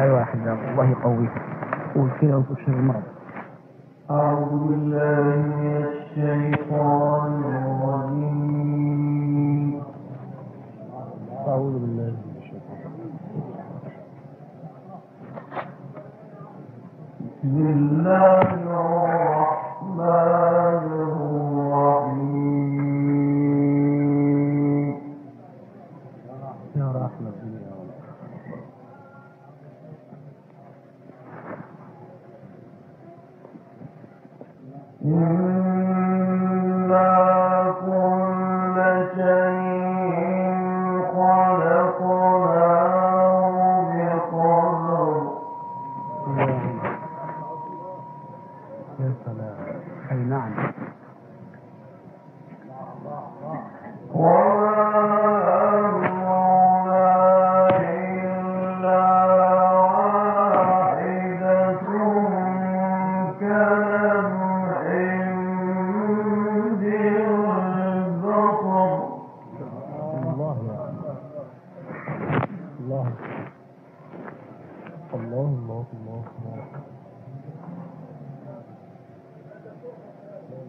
أيوة هاي واحد الله يقويك. قول كده وتبشر المرض. أعوذ بالله من الشيطان الرجيم. أعوذ بالله من الشيطان بسم الله الرحمن الرحيم.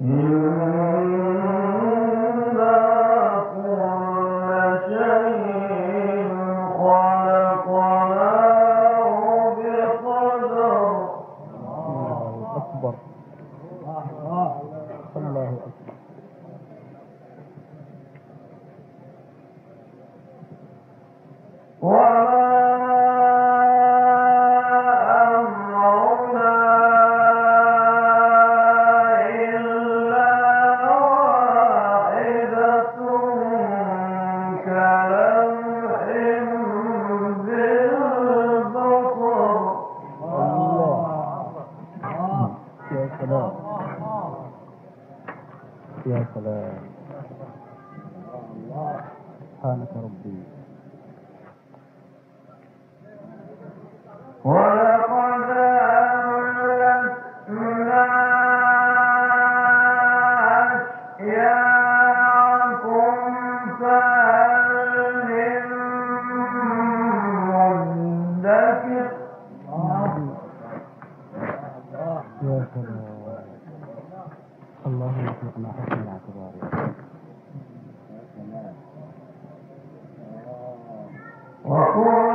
Mm. Oh,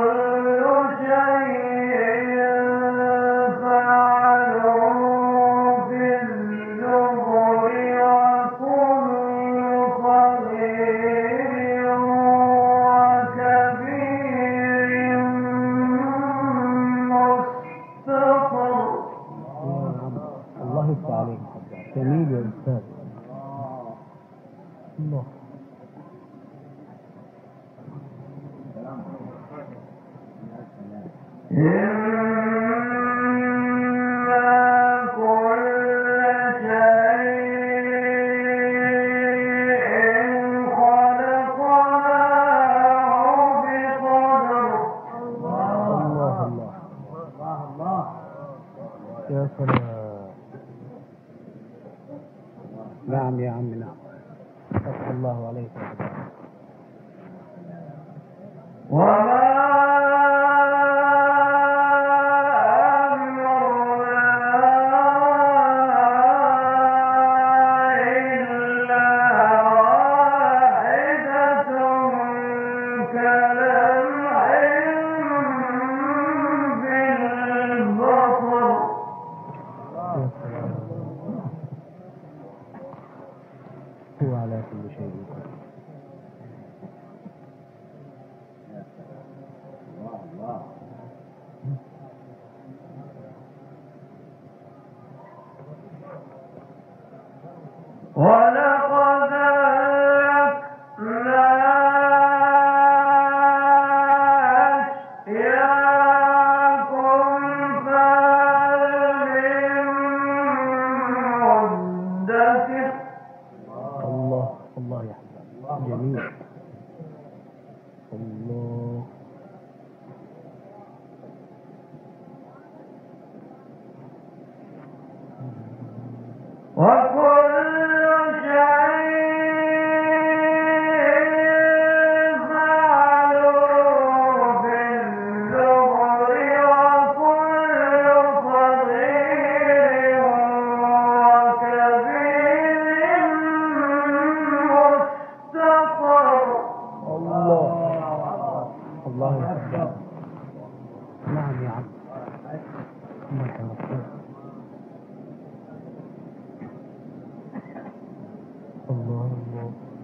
know,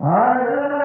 الله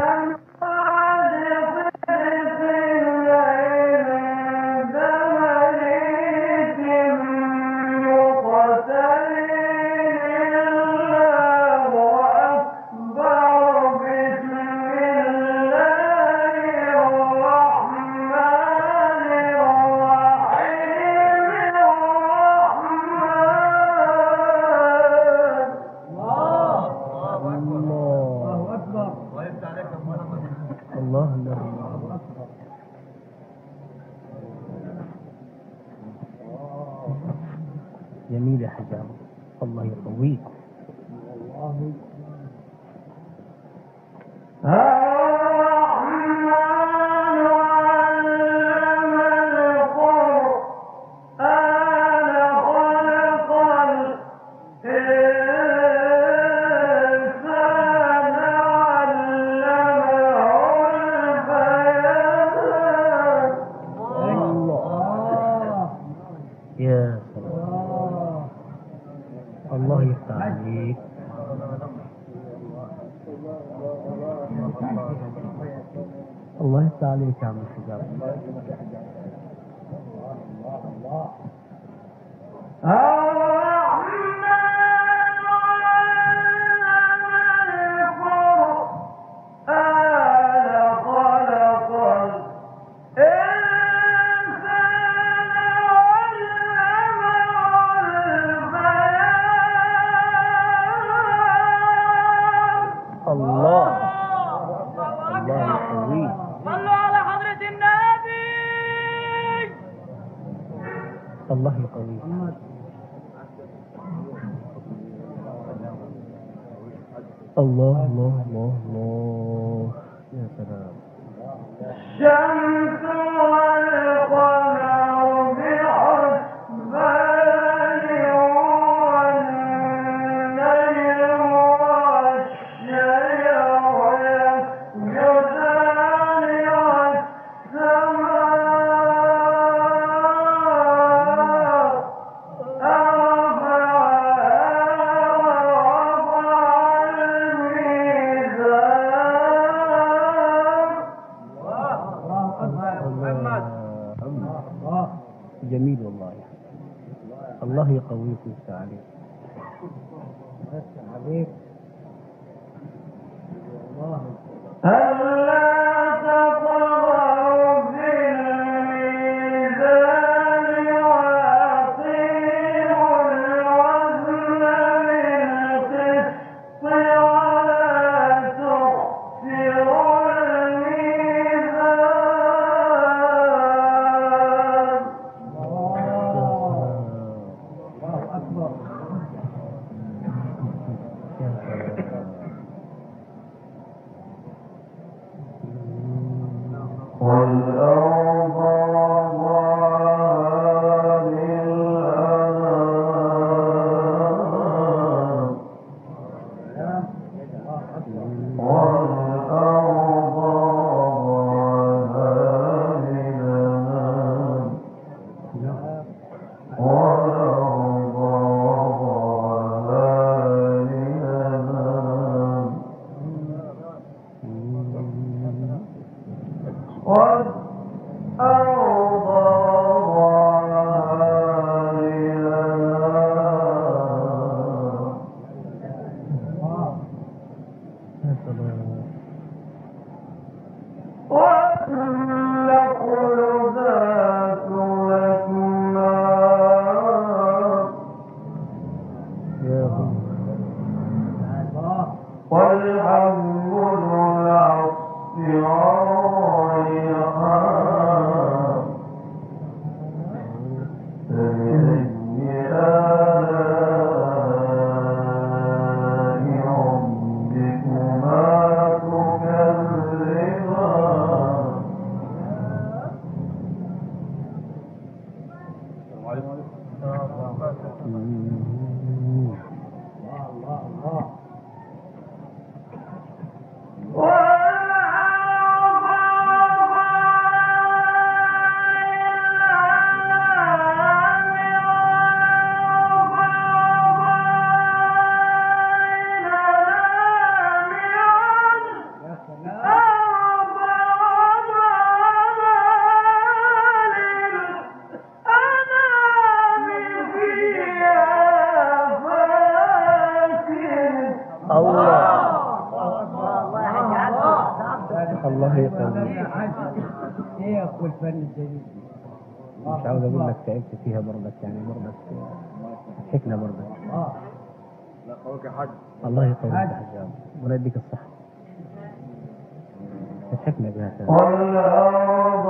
عليك. ألا Oh, عاوز أقول لك تعبت فيها برضك يعني برضك ضحكنا برضك آه الله يقويك يا حجاب ولا يديك الصحة. ضحكنا بها. والأرض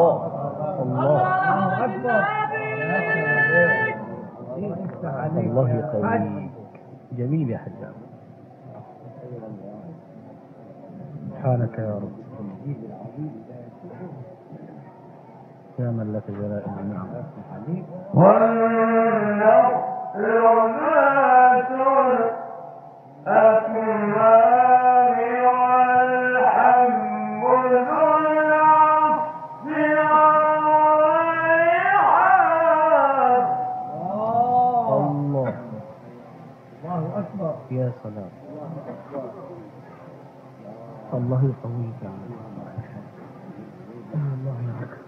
الله. الله. الله يقويك جميل يا حجاب سبحانك يا رب. يا من لك جلائل النعم. والنخل ذات الأكمام يا سلام الله يقويك يا الله يعافيك.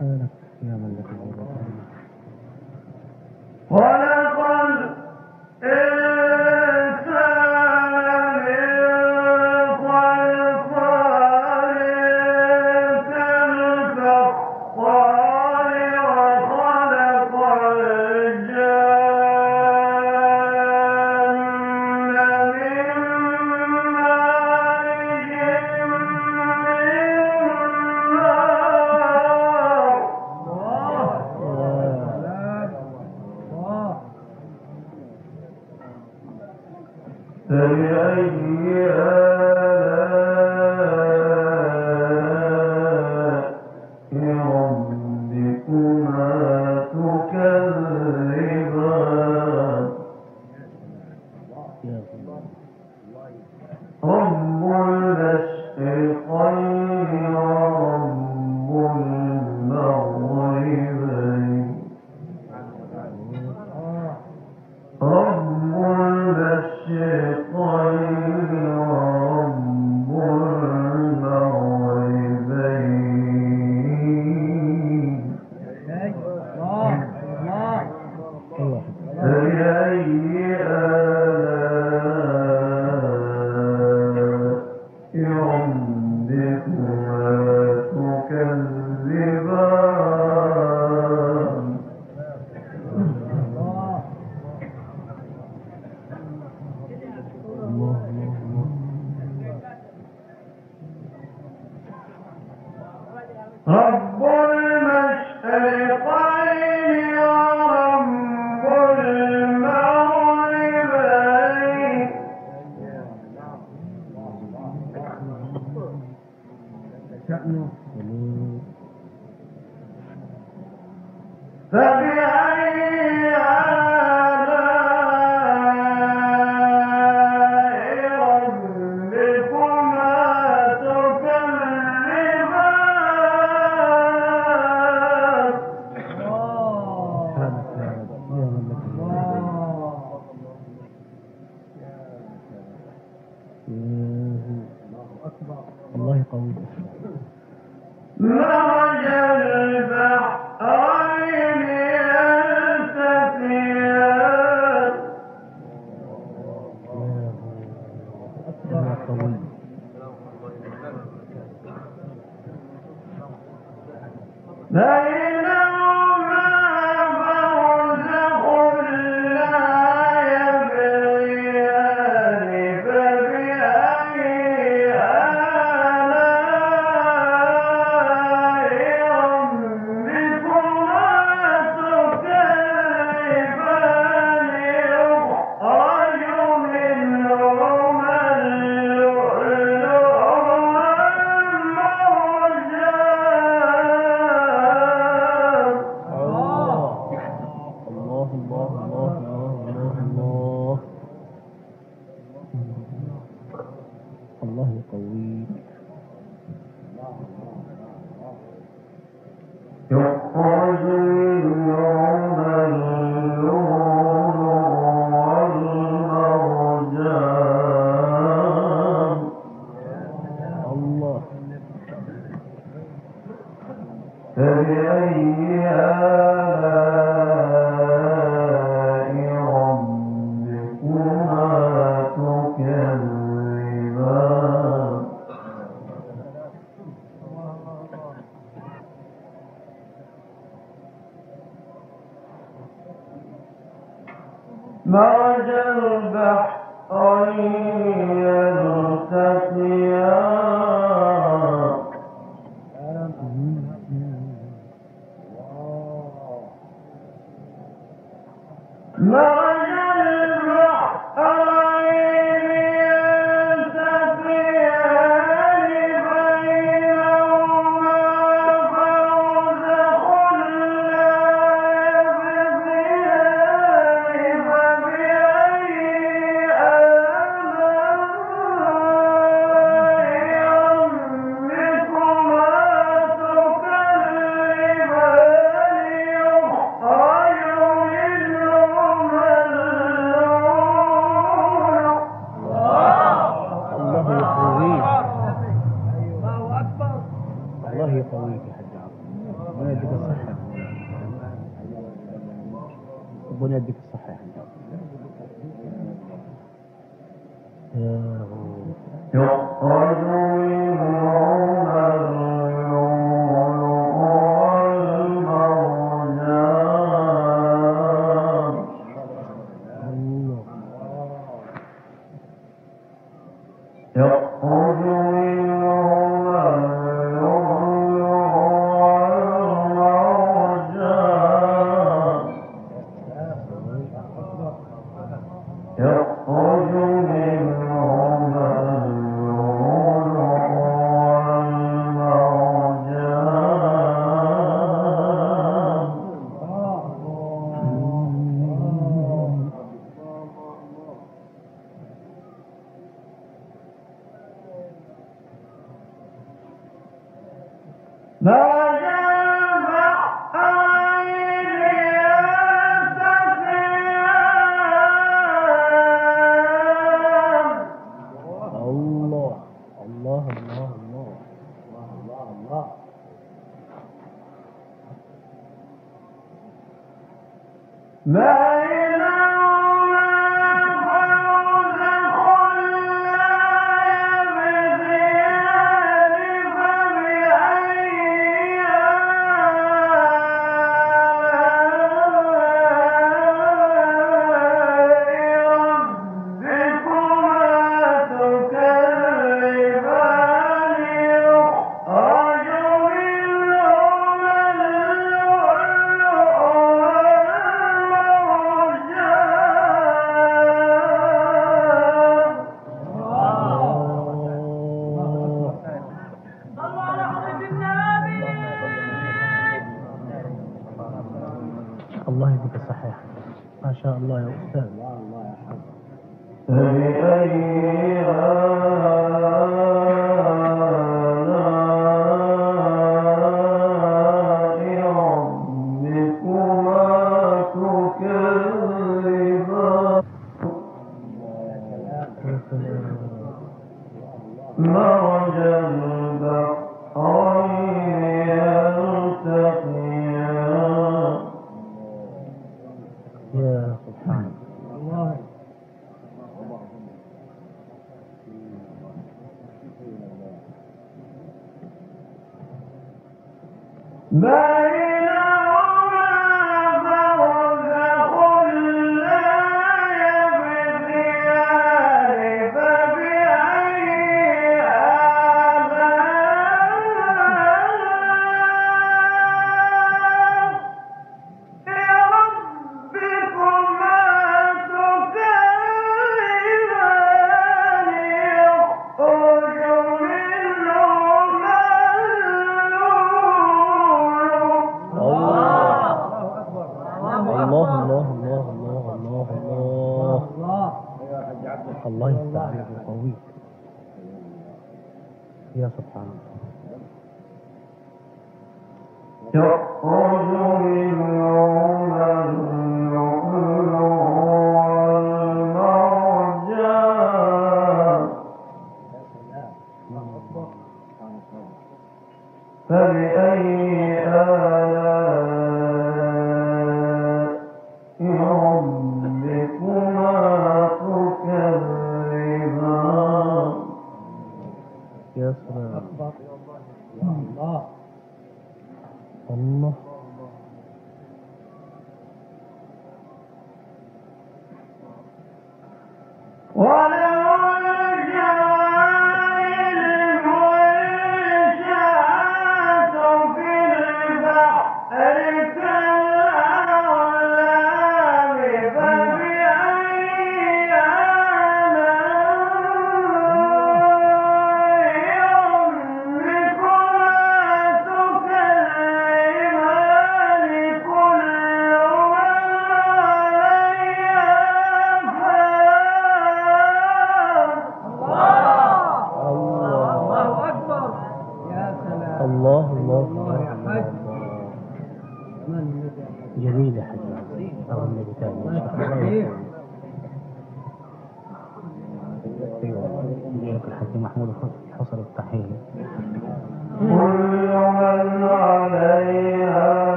سبحانك يا من لك العبادة قبول. لا مرج البحرين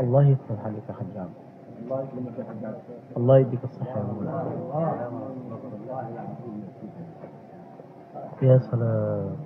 الله يستر عليك يا حجاج. الله الله يديك الصحة يا مولاي يا سلام.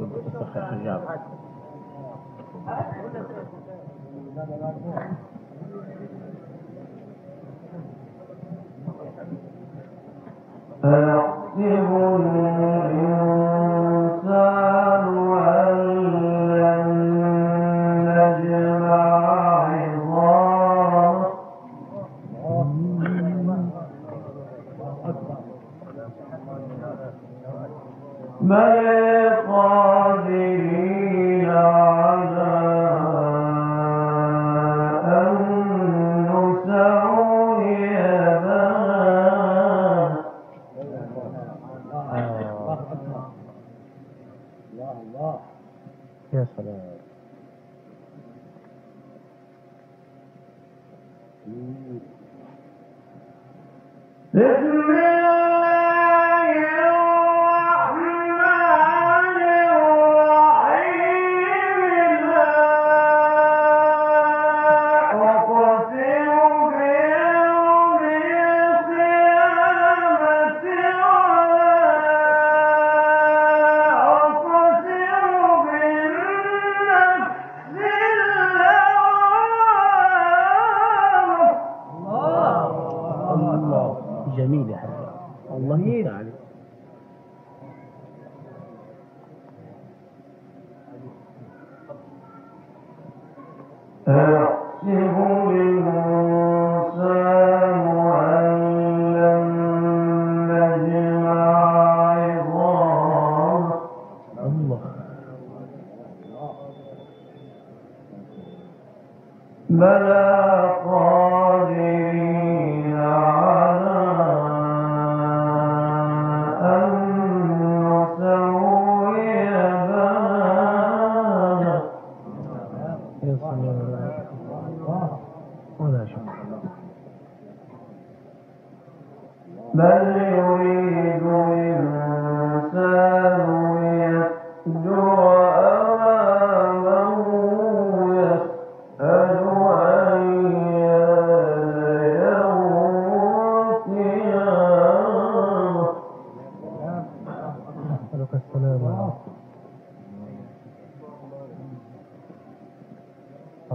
الصحيح الجامع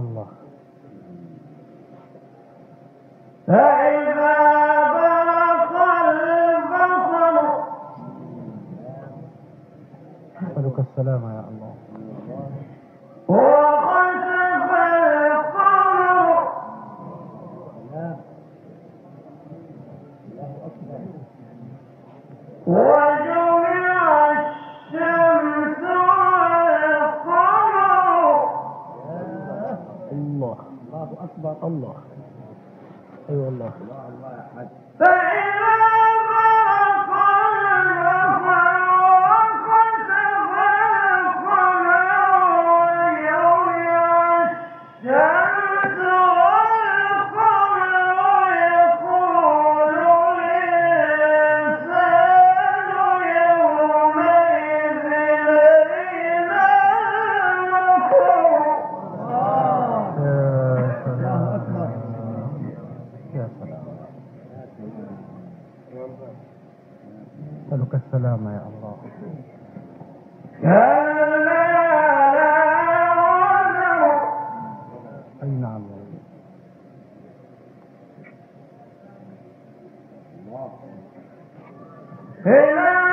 الله. فإذا برق البصر. يا Amen.